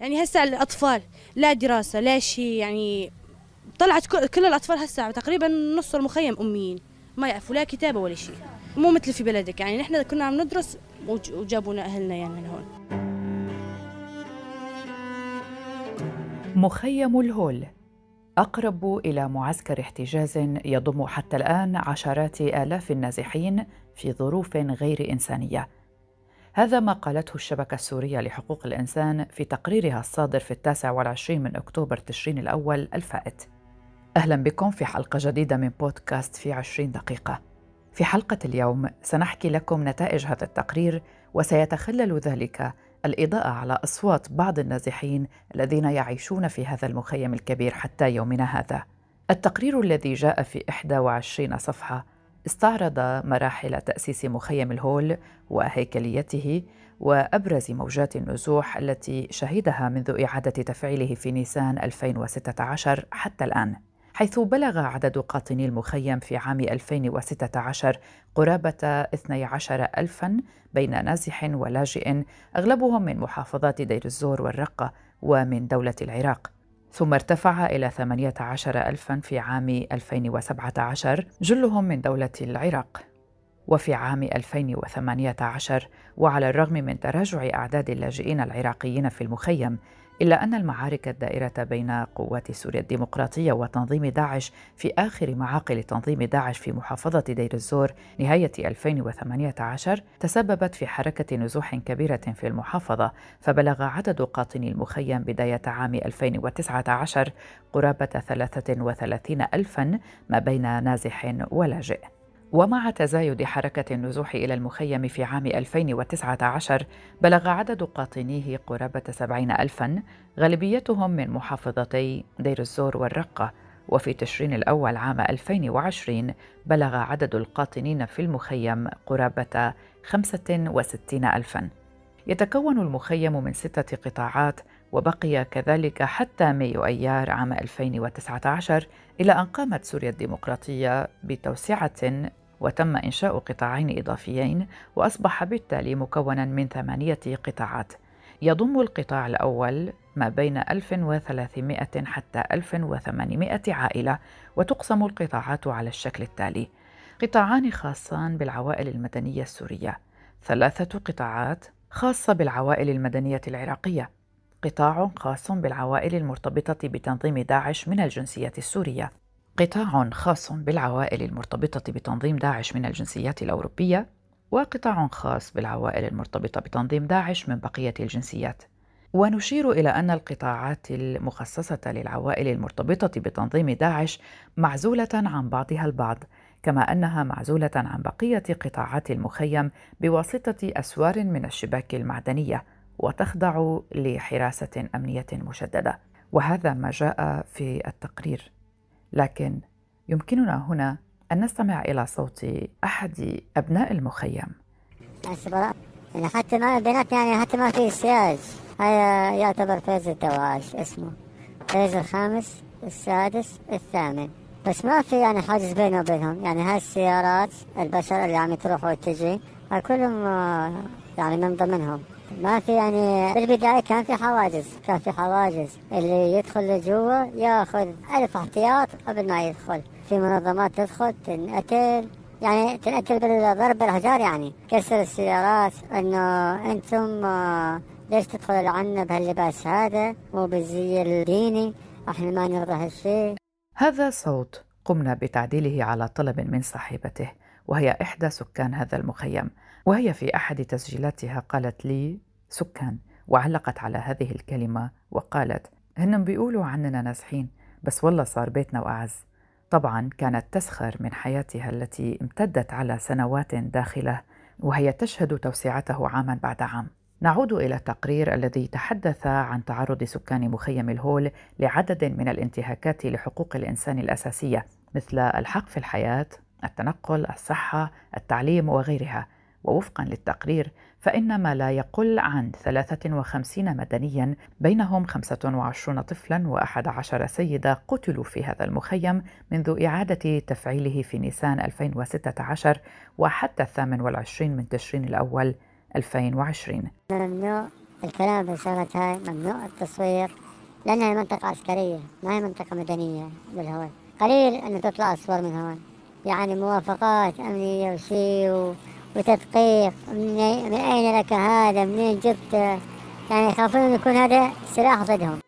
يعني هسه الأطفال لا دراسة لا شيء يعني طلعت كل الأطفال هسه تقريبا نص المخيم أميين ما يعرفوا لا كتابة ولا شيء. مو مثل في بلدك يعني نحن كنا عم ندرس وجابونا أهلنا يعني لهون مخيم الهول. أقرب إلى معسكر احتجاز يضم حتى الآن عشرات آلاف النازحين في ظروف غير إنسانية. هذا ما قالته الشبكة السورية لحقوق الإنسان في تقريرها الصادر في التاسع والعشرين من أكتوبر تشرين الأول الفائت. أهلا بكم في حلقة جديدة من بودكاست في عشرين دقيقة. في حلقة اليوم سنحكي لكم نتائج هذا التقرير وسيتخلل ذلك الإضاءة على أصوات بعض النازحين الذين يعيشون في هذا المخيم الكبير حتى يومنا هذا. التقرير الذي جاء في 21 صفحة استعرض مراحل تأسيس مخيم الهول وهيكليته وأبرز موجات النزوح التي شهدها منذ إعادة تفعيله في نيسان 2016 حتى الآن. حيث بلغ عدد قاطني المخيم في عام 2016 قرابة 12 ألفا بين نازح ولاجئ أغلبهم من محافظات دير الزور والرقة ومن دولة العراق ثم ارتفع إلى 18 ألفا في عام 2017 جلهم من دولة العراق. وفي عام 2018 وعلى الرغم من تراجع أعداد اللاجئين العراقيين في المخيم إلا أن المعارك الدائرة بين قوات سوريا الديمقراطية وتنظيم داعش في آخر معاقل تنظيم داعش في محافظة دير الزور نهاية 2018 تسببت في حركة نزوح كبيرة في المحافظة فبلغ عدد قاطني المخيم بداية عام 2019 قرابة 33 ألفا ما بين نازح ولاجئ. ومع تزايد حركة النزوح إلى المخيم في عام 2019 بلغ عدد قاطنيه قرابة سبعين ألفا غالبيتهم من محافظتي دير الزور والرقة. وفي تشرين الأول عام 2020 بلغ عدد القاطنين في المخيم قرابة 65 ألفا. يتكون المخيم من ستة قطاعات وبقي كذلك حتى مايو أيار عام 2019 إلى أن قامت سوريا الديمقراطية بتوسعة وتم إنشاء قطاعين إضافيين وأصبح بالتالي مكونا من ثمانية قطاعات. يضم القطاع الأول ما بين 1300 حتى 1800 عائلة وتقسم القطاعات على الشكل التالي. قطاعان خاصان بالعوائل المدنية السورية. ثلاثة قطاعات خاصة بالعوائل المدنية العراقية. قطاع خاص بالعوائل المرتبطة بتنظيم داعش من الجنسية السورية. قطاع خاص بالعوائل المرتبطة بتنظيم داعش من الجنسيات الأوروبية وقطاع خاص بالعوائل المرتبطة بتنظيم داعش من بقية الجنسيات. ونشير إلى أن القطاعات المخصصة للعوائل المرتبطة بتنظيم داعش معزولة عن بعضها البعض كما أنها معزولة عن بقية قطاعات المخيم بواسطة أسوار من الشباك المعدنية وتخضع لحراسة أمنية مشددة. وهذا ما جاء في التقرير. لكن يمكننا هنا أن نستمع إلى صوت أحد أبناء المخيم. حتى ما البنات يعني حتى ما في سياج. هذا يعتبر phase الدواعش اسمه phase الخامس السادس الثامن. بس ما في يعني حاجز بينه وبينهم. يعني هاي السيارات البشر اللي عم تروح وتجي كلهم آه، يعني من ضمنهم. ما في يعني بالبداية كان في حواجز كان في حواجز. اللي يدخل لجوا ياخذ ألف احتياط قبل ما يدخل. في منظمات تدخل تنقتل يعني تنقتل بالضرب بالحجار يعني. كسر السيارات إنه أنتم آه، ليش تدخلوا لعنا بهاللباس هذا؟ مو بالزي الديني إحنا ما نرضى هالشيء. هذا صوت قمنا بتعديله على طلب من صاحبته وهي إحدى سكان هذا المخيم. وهي في أحد تسجيلاتها قالت لي سكان. وعلقت على هذه الكلمة وقالت هن بيقولوا عننا نازحين بس والله صار بيتنا وأعز. طبعا كانت تسخر من حياتها التي امتدت على سنوات داخلة وهي تشهد توسعته عاما بعد عام. نعود إلى التقرير الذي تحدث عن تعرض سكان مخيم الهول لعدد من الانتهاكات لحقوق الإنسان الأساسية مثل الحق في الحياة التنقل الصحة التعليم وغيرها. ووفقا للتقرير فإن ما لا يقل عن 53 مدنيا بينهم 25 طفلا و11 سيدة قتلوا في هذا المخيم منذ إعادة تفعيله في نيسان 2016 وحتى الثامن والعشرين من تشرين الأول 2020 ممنوع الكلام في الشغلات هاي ممنوع التصوير لأنها منطقة عسكرية ما هي منطقة مدنية بالهواء. قليل أن تطلع الصور من هون يعني موافقات أمنية وشي و... وتدقيق من, أين لك هذا؟ منين جبته يعني يخافون أن يكون هذا سلاح ضدهم.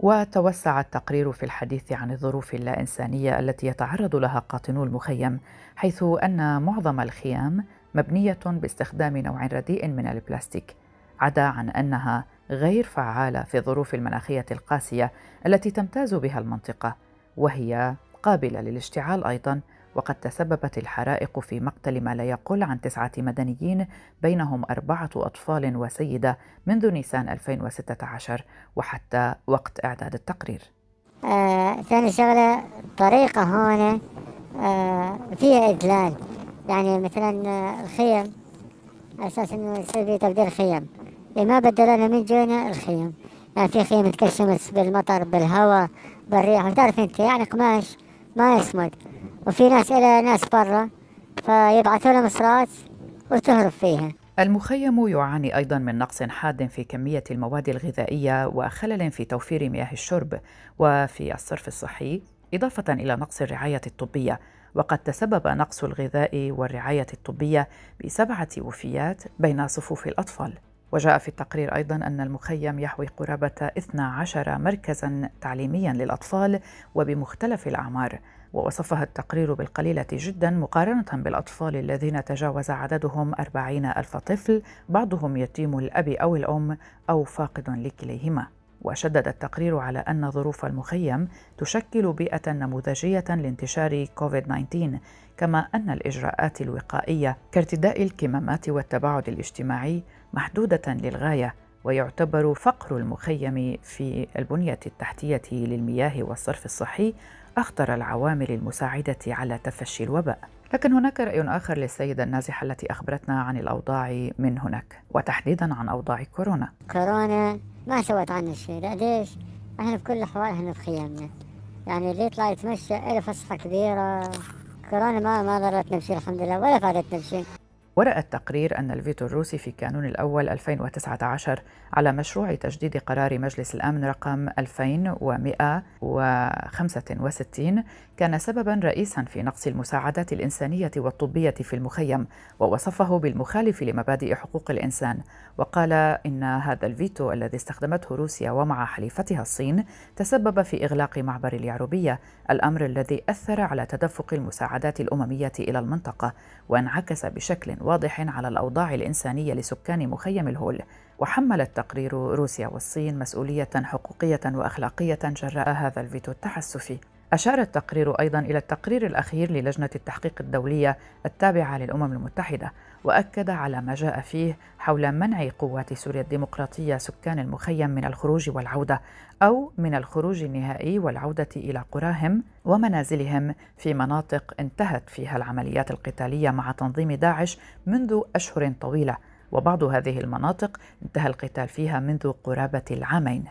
وتوسع التقرير في الحديث عن الظروف اللا إنسانية التي يتعرض لها قاطنو المخيم حيث أن معظم الخيام مبنية باستخدام نوع رديء من البلاستيك عدا عن أنها غير فعالة في الظروف المناخية القاسية التي تمتاز بها المنطقة وهي قابلة للاشتعال أيضا وقد تسببت الحرائق في مقتل ما لا يقل عن تسعة مدنيين بينهم أربعة أطفال وسيدة منذ نيسان 2016 وحتى وقت إعداد التقرير. آه، ثاني شغلة الطريقة هون آه، فيها إدلال. يعني مثلا آه، الخيم على أساس إنه يصير في تبديل خيم. يعني ما بدلنا من جينا الخيم. يعني في خيم تكشمت بالمطر بالهواء بالريح وتعرف أنت يعني قماش ما يصمد. وفي ناس إلى ناس برا فيبعثوا لها مصرات وتهرب فيها. المخيم يعاني أيضا من نقص حاد في كمية المواد الغذائية وخلل في توفير مياه الشرب. وفي الصرف الصحي إضافة إلى نقص الرعاية الطبية. وقد تسبب نقص الغذاء والرعاية الطبية بسبعة وفيات بين صفوف الأطفال. وجاء في التقرير أيضا أن المخيم يحوي قرابة 12 مركزا تعليميا للأطفال وبمختلف الأعمار. ووصفها التقرير بالقليلة جدا مقارنة بالأطفال الذين تجاوز عددهم أربعين ألف طفل بعضهم يتيم الأب أو الأم أو فاقد لكليهما. وشدد التقرير على أن ظروف المخيم تشكل بيئة نموذجية لانتشار كوفيد-19 كما أن الإجراءات الوقائية كارتداء الكمامات والتباعد الاجتماعي محدودة للغاية ويعتبر فقر المخيم في البنية التحتية للمياه والصرف الصحي أخطر العوامل المساعدة على تفشي الوباء. لكن هناك رأي آخر للسيدة النازحة التي أخبرتنا عن الأوضاع من هناك وتحديدا عن أوضاع كورونا. كورونا ما سوت عنا شيء. لا ليش؟ إحنا بكل الأحوال إحنا في خيامنا. يعني اللي يطلع يتمشى له فسحة كبيرة. كورونا ما ما ضرتنا بشيء الحمد لله ولا فادتنا بشيء ورأى التقرير أن الفيتو الروسي في كانون الأول 2019 على مشروع تجديد قرار مجلس الأمن رقم 2165 كان سببا رئيسا في نقص المساعدات الإنسانية والطبية في المخيم ووصفه بالمخالف لمبادئ حقوق الإنسان. وقال إن هذا الفيتو الذي استخدمته روسيا ومع حليفتها الصين تسبب في إغلاق معبر اليعربية الأمر الذي أثر على تدفق المساعدات الأممية إلى المنطقة وانعكس بشكل واضح على الأوضاع الإنسانية لسكان مخيم الهول وحمل التقرير روسيا والصين مسؤولية حقوقية وأخلاقية جراء هذا الفيتو التعسفي. أشار التقرير أيضا إلى التقرير الأخير للجنة التحقيق الدولية التابعة للأمم المتحدة وأكد على ما جاء فيه حول منع قوات سوريا الديمقراطية سكان المخيم من الخروج والعودة أو من الخروج النهائي والعودة إلى قراهم ومنازلهم في مناطق انتهت فيها العمليات القتالية مع تنظيم داعش منذ أشهر طويلة وبعض هذه المناطق انتهى القتال فيها منذ قرابة العامين.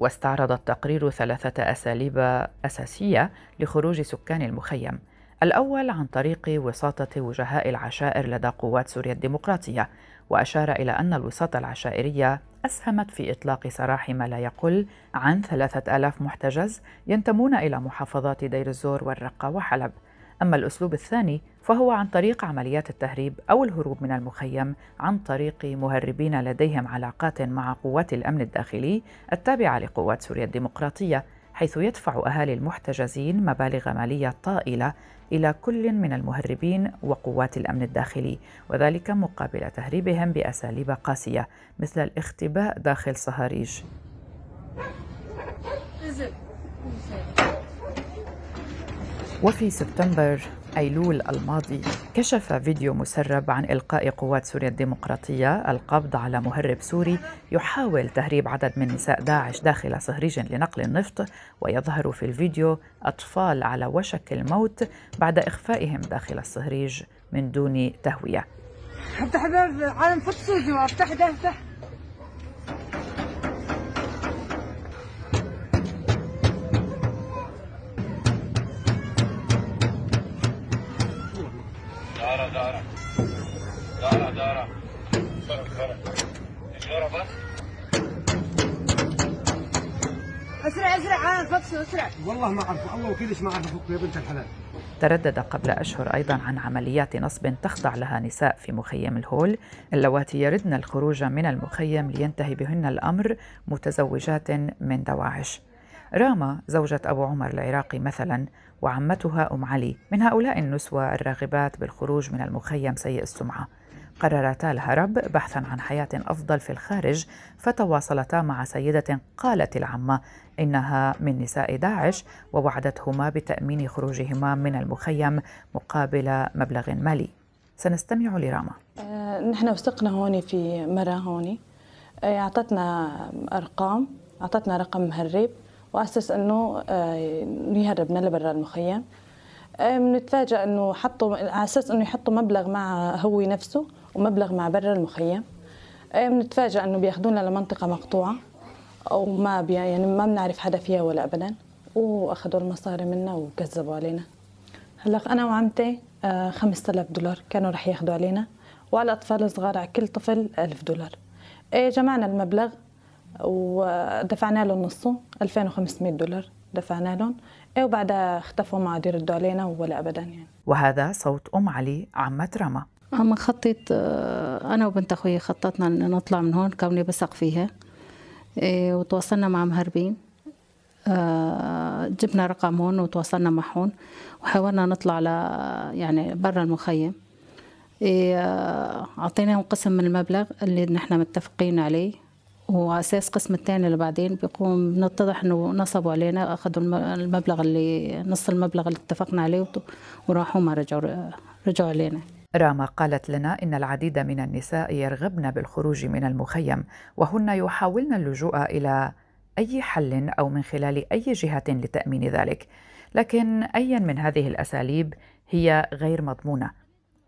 واستعرض التقرير ثلاثة أساليب أساسية لخروج سكان المخيم. الأول عن طريق وساطة وجهاء العشائر لدى قوات سوريا الديمقراطية وأشار إلى أن الوساطة العشائرية أسهمت في إطلاق سراح ما لا يقل عن ثلاثة آلاف محتجز ينتمون إلى محافظات دير الزور والرقة وحلب. أما الأسلوب الثاني فهو عن طريق عمليات التهريب أو الهروب من المخيم عن طريق مهربين لديهم علاقات مع قوات الأمن الداخلي التابعة لقوات سوريا الديمقراطية حيث يدفع أهالي المحتجزين مبالغ مالية طائلة إلى كل من المهربين وقوات الأمن الداخلي وذلك مقابل تهريبهم بأساليب قاسية مثل الاختباء داخل صهاريج. وفي سبتمبر أيلول الماضي كشف فيديو مسرب عن إلقاء قوات سوريا الديمقراطية القبض على مهرب سوري يحاول تهريب عدد من نساء داعش داخل صهريج لنقل النفط ويظهر في الفيديو أطفال على وشك الموت بعد إخفائهم داخل الصهريج من دون تهوية. أفتح باب عالم جوا أفتح ده أفتح. بس. أسرع أسرع. فتشوا أسرع. والله ما أعرفه. الله وكيلش ما اعرف يا بنت الحلال. تردد قبل أشهر أيضا عن عمليات نصب تخضع لها نساء في مخيم الهول. اللواتي يردن الخروج من المخيم لينتهي بهن الأمر متزوجات من دواعش. راما زوجة أبو عمر العراقي مثلا وعمتها أم علي. من هؤلاء النسوة الراغبات بالخروج من المخيم سيء السمعة. قررتا الهرب بحثا عن حياة أفضل في الخارج فتواصلتا مع سيدة قالت العمة إنها من نساء داعش ووعدتهما بتأمين خروجهما من المخيم مقابل مبلغ مالي. سنستمع لراما آه، نحن وثقنا هون في مرة هون آه، أعطتنا أرقام أعطتنا رقم مهرب وأسس أنه آه، يهربنا لبرا المخيم. بنتفاجئ إنه حطوا على أساس إنه يحطوا مبلغ مع هو نفسه ومبلغ مع برا المخيم. بنتفاجئ إنه بياخذونا لمنطقة مقطوعة وما بي يعني ما بنعرف حدا فيها ولا ابدا. وأخذوا المصاري منا وكذبوا علينا. هلأ أنا وعمتي 5000 آه، دولار كانوا رح ياخذوا علينا. وعلى اطفال صغار على كل طفل 1000 دولار. إيه جمعنا المبلغ ودفعنا له نصه 2500 دولار دفعنا لهم. إيه وبعدها اختفوا ما عاد يردوا علينا ولا ابدا يعني. وهذا صوت أم علي عمة رما. عم خطط آه، أنا وبنت أخوي خططنا إن نطلع من هون كوني بثق فيها. إيه وتواصلنا مع مهربين. آه، جبنا رقم هون وتواصلنا معهم وحاولنا نطلع ل يعني برا المخيم. إيه آه، أعطيناهم قسم من المبلغ اللي نحن متفقين عليه وعلى أساس القسم الثاني اللي بعدين بيقوم بنتضح إنه نصبوا علينا أخذوا المبلغ اللي نص المبلغ اللي اتفقنا عليه وراحوا ما رجعوا رجعوا علينا. راما قالت لنا إن العديد من النساء يرغبن بالخروج من المخيم وهن يحاولن اللجوء إلى أي حل أو من خلال أي جهة لتأمين ذلك. لكن أيا من هذه الأساليب هي غير مضمونة.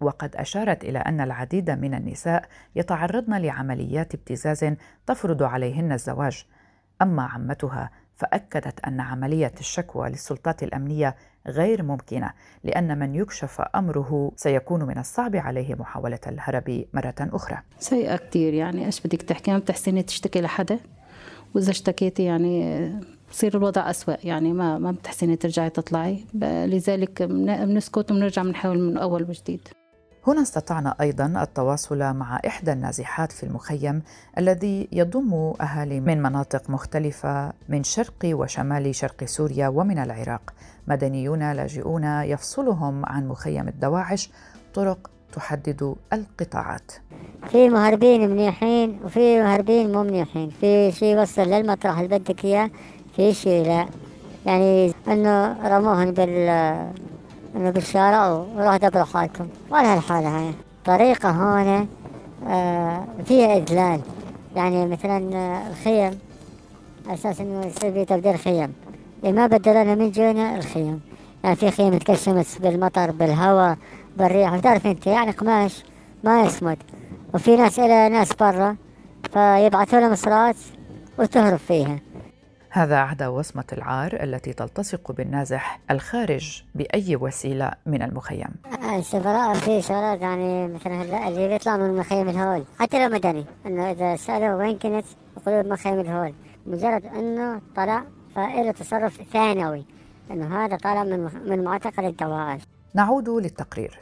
وقد أشارت إلى أن العديد من النساء يتعرضن لعمليات ابتزاز تفرض عليهن الزواج. أما عمتها فأكدت أن عملية الشكوى للسلطات الأمنية غير ممكنة لأن من يكشف أمره سيكون من الصعب عليه محاولة الهرب مرة أخرى. سيئة كثير يعني إيش بدك تحكي؟ ما بتحسني تشتكي لحدا؟ وإذا اشتكيتي يعني بصير الوضع أسوأ يعني ما ما بتحسني ترجعي تطلعي. لذلك بنسكت وبنرجع بنحاول من أول وجديد. هنا استطعنا أيضا التواصل مع إحدى النازحات في المخيم الذي يضم أهالي من مناطق مختلفة من شرق وشمال شرق سوريا ومن العراق. مدنيون لاجئون يفصلهم عن مخيم الدواعش طرق تحدد القطاعات. في مهربين منيحين وفي مهربين مو منيحين. في شيء يوصل للمطرح اللي بدك إياه في شيء لا. يعني إنه رموهن بال إنه بالشارع وروح دبروا حالكم. ولا هالحالة هاي؟ طريقة هون آه فيها إدلال. يعني مثلا آه، الخيم أساس إنه يصير في تبديل خيم. اللي ما بدلونا من جونا الخيم. يعني في خيم تكشمت بالمطر بالهواء بالريح. وتعرف أنت يعني قماش ما يصمد. وفي ناس إلى ناس برا فيبعثوا لهم مصرات وتهرب فيها. هذا عدا وصمة العار التي تلتصق بالنازح الخارج بأي وسيلة من المخيم. السفراء في شغلات يعني مثلا هلا اللي بيطلع من مخيم الهول. حتى لو مدني إنه إذا سالوا وين كنت يقولوا مخيم الهول. مجرد إنه طلع فإله تصرف ثانوي إنه هذا طالع من من معتقل الدواعش نعود للتقرير.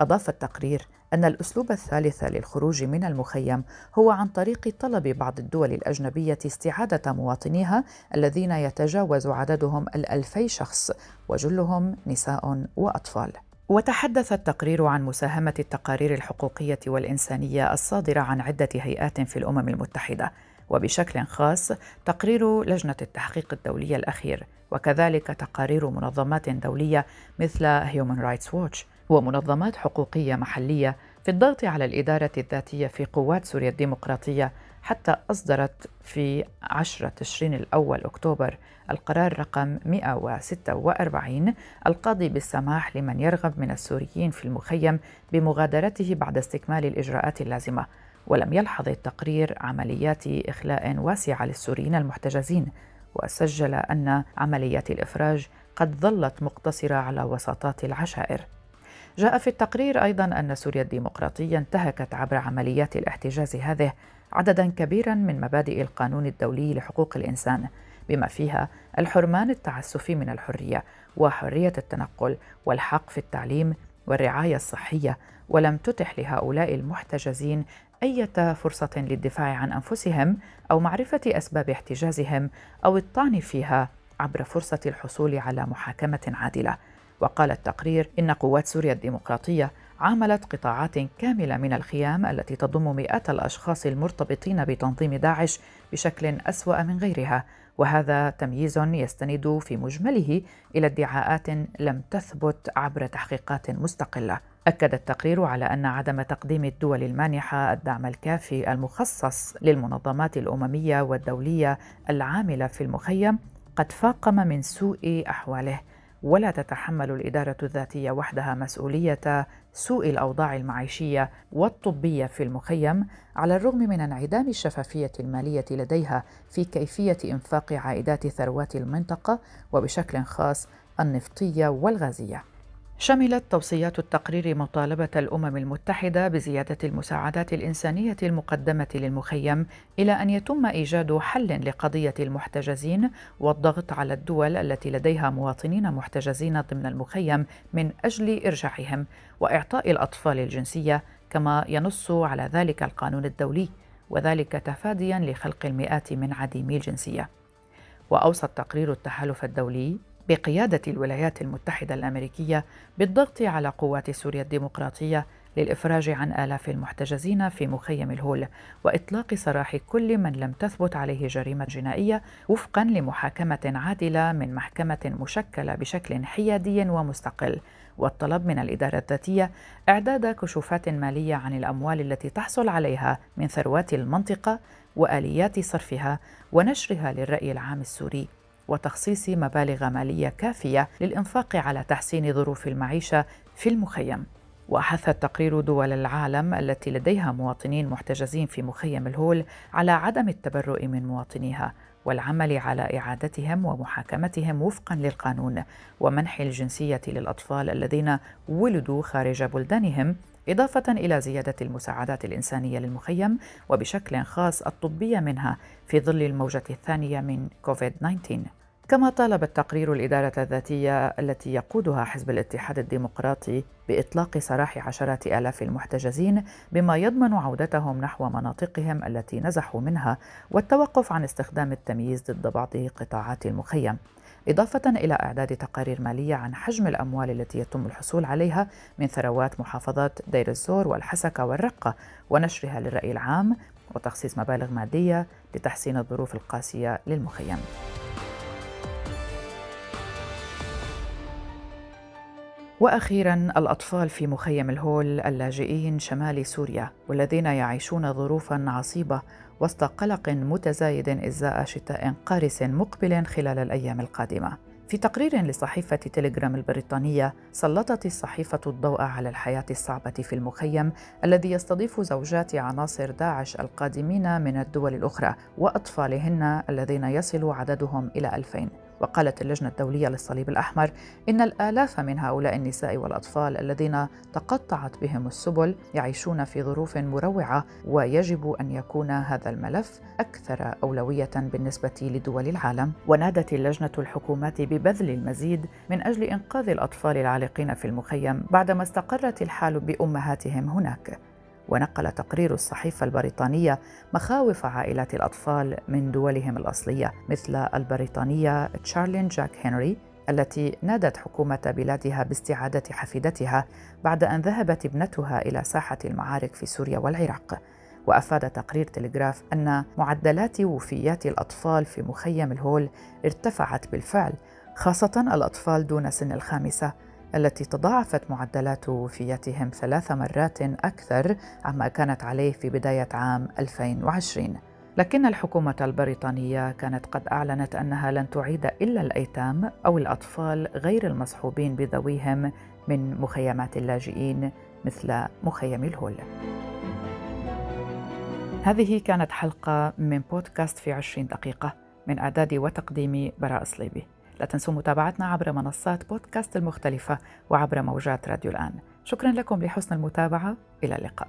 أضاف التقرير أن الأسلوب الثالث للخروج من المخيم هو عن طريق طلب بعض الدول الأجنبية استعادة مواطنيها الذين يتجاوز عددهم الألفي شخص وجلهم نساء وأطفال. وتحدث التقرير عن مساهمة التقارير الحقوقية والإنسانية الصادرة عن عدة هيئات في الأمم المتحدة. وبشكل خاص تقرير لجنة التحقيق الدولية الأخير. وكذلك تقارير منظمات دولية مثل Human Rights Watch. ومنظمات حقوقية محلية في الضغط على الإدارة الذاتية في قوات سوريا الديمقراطية حتى أصدرت في 10 تشرين الأول أكتوبر القرار رقم 146 القاضي بالسماح لمن يرغب من السوريين في المخيم بمغادرته بعد استكمال الإجراءات اللازمة ولم يلحظ التقرير عمليات إخلاء واسعة للسوريين المحتجزين. وسجل أن عمليات الإفراج قد ظلت مقتصرة على وساطات العشائر. جاء في التقرير أيضا أن سوريا الديمقراطية انتهكت عبر عمليات الاحتجاز هذه عددا كبيرا من مبادئ القانون الدولي لحقوق الإنسان بما فيها الحرمان التعسفي من الحرية وحرية التنقل والحق في التعليم والرعاية الصحية ولم تتح لهؤلاء المحتجزين أي فرصة للدفاع عن أنفسهم أو معرفة أسباب احتجازهم أو الطعن فيها عبر فرصة الحصول على محاكمة عادلة. وقال التقرير إن قوات سوريا الديمقراطية عاملت قطاعات كاملة من الخيام التي تضم مئات الأشخاص المرتبطين بتنظيم داعش بشكل أسوأ من غيرها وهذا تمييز يستند في مجمله إلى ادعاءات لم تثبت عبر تحقيقات مستقلة. أكد التقرير على أن عدم تقديم الدول المانحة الدعم الكافي المخصص للمنظمات الأممية والدولية العاملة في المخيم قد فاقم من سوء أحواله. ولا تتحمل الإدارة الذاتية وحدها مسؤولية سوء الأوضاع المعيشية والطبية في المخيم على الرغم من انعدام الشفافية المالية لديها في كيفية إنفاق عائدات ثروات المنطقة وبشكل خاص النفطية والغازية. شملت توصيات التقرير مطالبة الأمم المتحدة بزيادة المساعدات الإنسانية المقدمة للمخيم إلى أن يتم إيجاد حل لقضية المحتجزين والضغط على الدول التي لديها مواطنين محتجزين ضمن المخيم من أجل إرجاعهم وإعطاء الأطفال الجنسية كما ينص على ذلك القانون الدولي وذلك تفاديا لخلق المئات من عديمي الجنسية. وأوصى التقرير التحالف الدولي بقيادة الولايات المتحدة الأمريكية بالضغط على قوات سوريا الديمقراطية للإفراج عن آلاف المحتجزين في مخيم الهول وإطلاق سراح كل من لم تثبت عليه جريمة جنائية وفقا لمحاكمة عادلة من محكمة مشكلة بشكل حيادي ومستقل. والطلب من الإدارة الذاتية إعداد كشوفات مالية عن الأموال التي تحصل عليها من ثروات المنطقة وآليات صرفها ونشرها للرأي العام السوري. وتخصيص مبالغ مالية كافية للإنفاق على تحسين ظروف المعيشة في المخيم. وحث التقرير دول العالم التي لديها مواطنين محتجزين في مخيم الهول على عدم التبرؤ من مواطنيها والعمل على إعادتهم ومحاكمتهم وفقا للقانون ومنح الجنسية للأطفال الذين ولدوا خارج بلدانهم إضافة إلى زيادة المساعدات الإنسانية للمخيم وبشكل خاص الطبية منها في ظل الموجة الثانية من كوفيد 19 كما طالب التقرير الإدارة الذاتية التي يقودها حزب الاتحاد الديمقراطي بإطلاق سراح عشرات آلاف المحتجزين بما يضمن عودتهم نحو مناطقهم التي نزحوا منها والتوقف عن استخدام التمييز ضد بعض قطاعات المخيم. إضافة إلى إعداد تقارير مالية عن حجم الأموال التي يتم الحصول عليها من ثروات محافظات دير الزور والحسكة والرقة ونشرها للرأي العام وتخصيص مبالغ مادية لتحسين الظروف القاسية للمخيم. وأخيرا الأطفال في مخيم الهول اللاجئين شمال سوريا والذين يعيشون ظروفا عصيبة وسط قلق متزايد إزاء شتاء قارس مقبل خلال الأيام القادمة. في تقرير لصحيفة تيليجرام البريطانية سلطت الصحيفة الضوء على الحياة الصعبة في المخيم الذي يستضيف زوجات عناصر داعش القادمين من الدول الأخرى وأطفالهن الذين يصل عددهم إلى ألفين. وقالت اللجنة الدولية للصليب الأحمر إن الآلاف من هؤلاء النساء والأطفال الذين تقطعت بهم السبل يعيشون في ظروف مروعة ويجب أن يكون هذا الملف أكثر أولوية بالنسبة لدول العالم. ونادت اللجنة الحكومات ببذل المزيد من أجل إنقاذ الأطفال العالقين في المخيم بعدما استقرت الحال بأمهاتهم هناك. ونقل تقرير الصحيفة البريطانية مخاوف عائلات الأطفال من دولهم الأصلية مثل البريطانية تشارلين جاك هنري التي نادت حكومة بلادها باستعادة حفيدتها بعد أن ذهبت ابنتها إلى ساحة المعارك في سوريا والعراق. وأفاد تقرير تلغراف أن معدلات وفيات الأطفال في مخيم الهول ارتفعت بالفعل خاصة الأطفال دون سن الخامسة التي تضاعفت معدلات وفياتهم ثلاث مرات أكثر عما كانت عليه في بداية عام 2020 لكن الحكومة البريطانية كانت قد أعلنت أنها لن تعيد إلا الأيتام أو الأطفال غير المصحوبين بذويهم من مخيمات اللاجئين مثل مخيم الهول. هذه كانت حلقة من بودكاست في عشرين دقيقة من إعدادي وتقديمي براء صليبي. لا تنسوا متابعتنا عبر منصات بودكاست المختلفة وعبر موجات راديو الآن. شكرا لكم لحسن المتابعة. إلى اللقاء.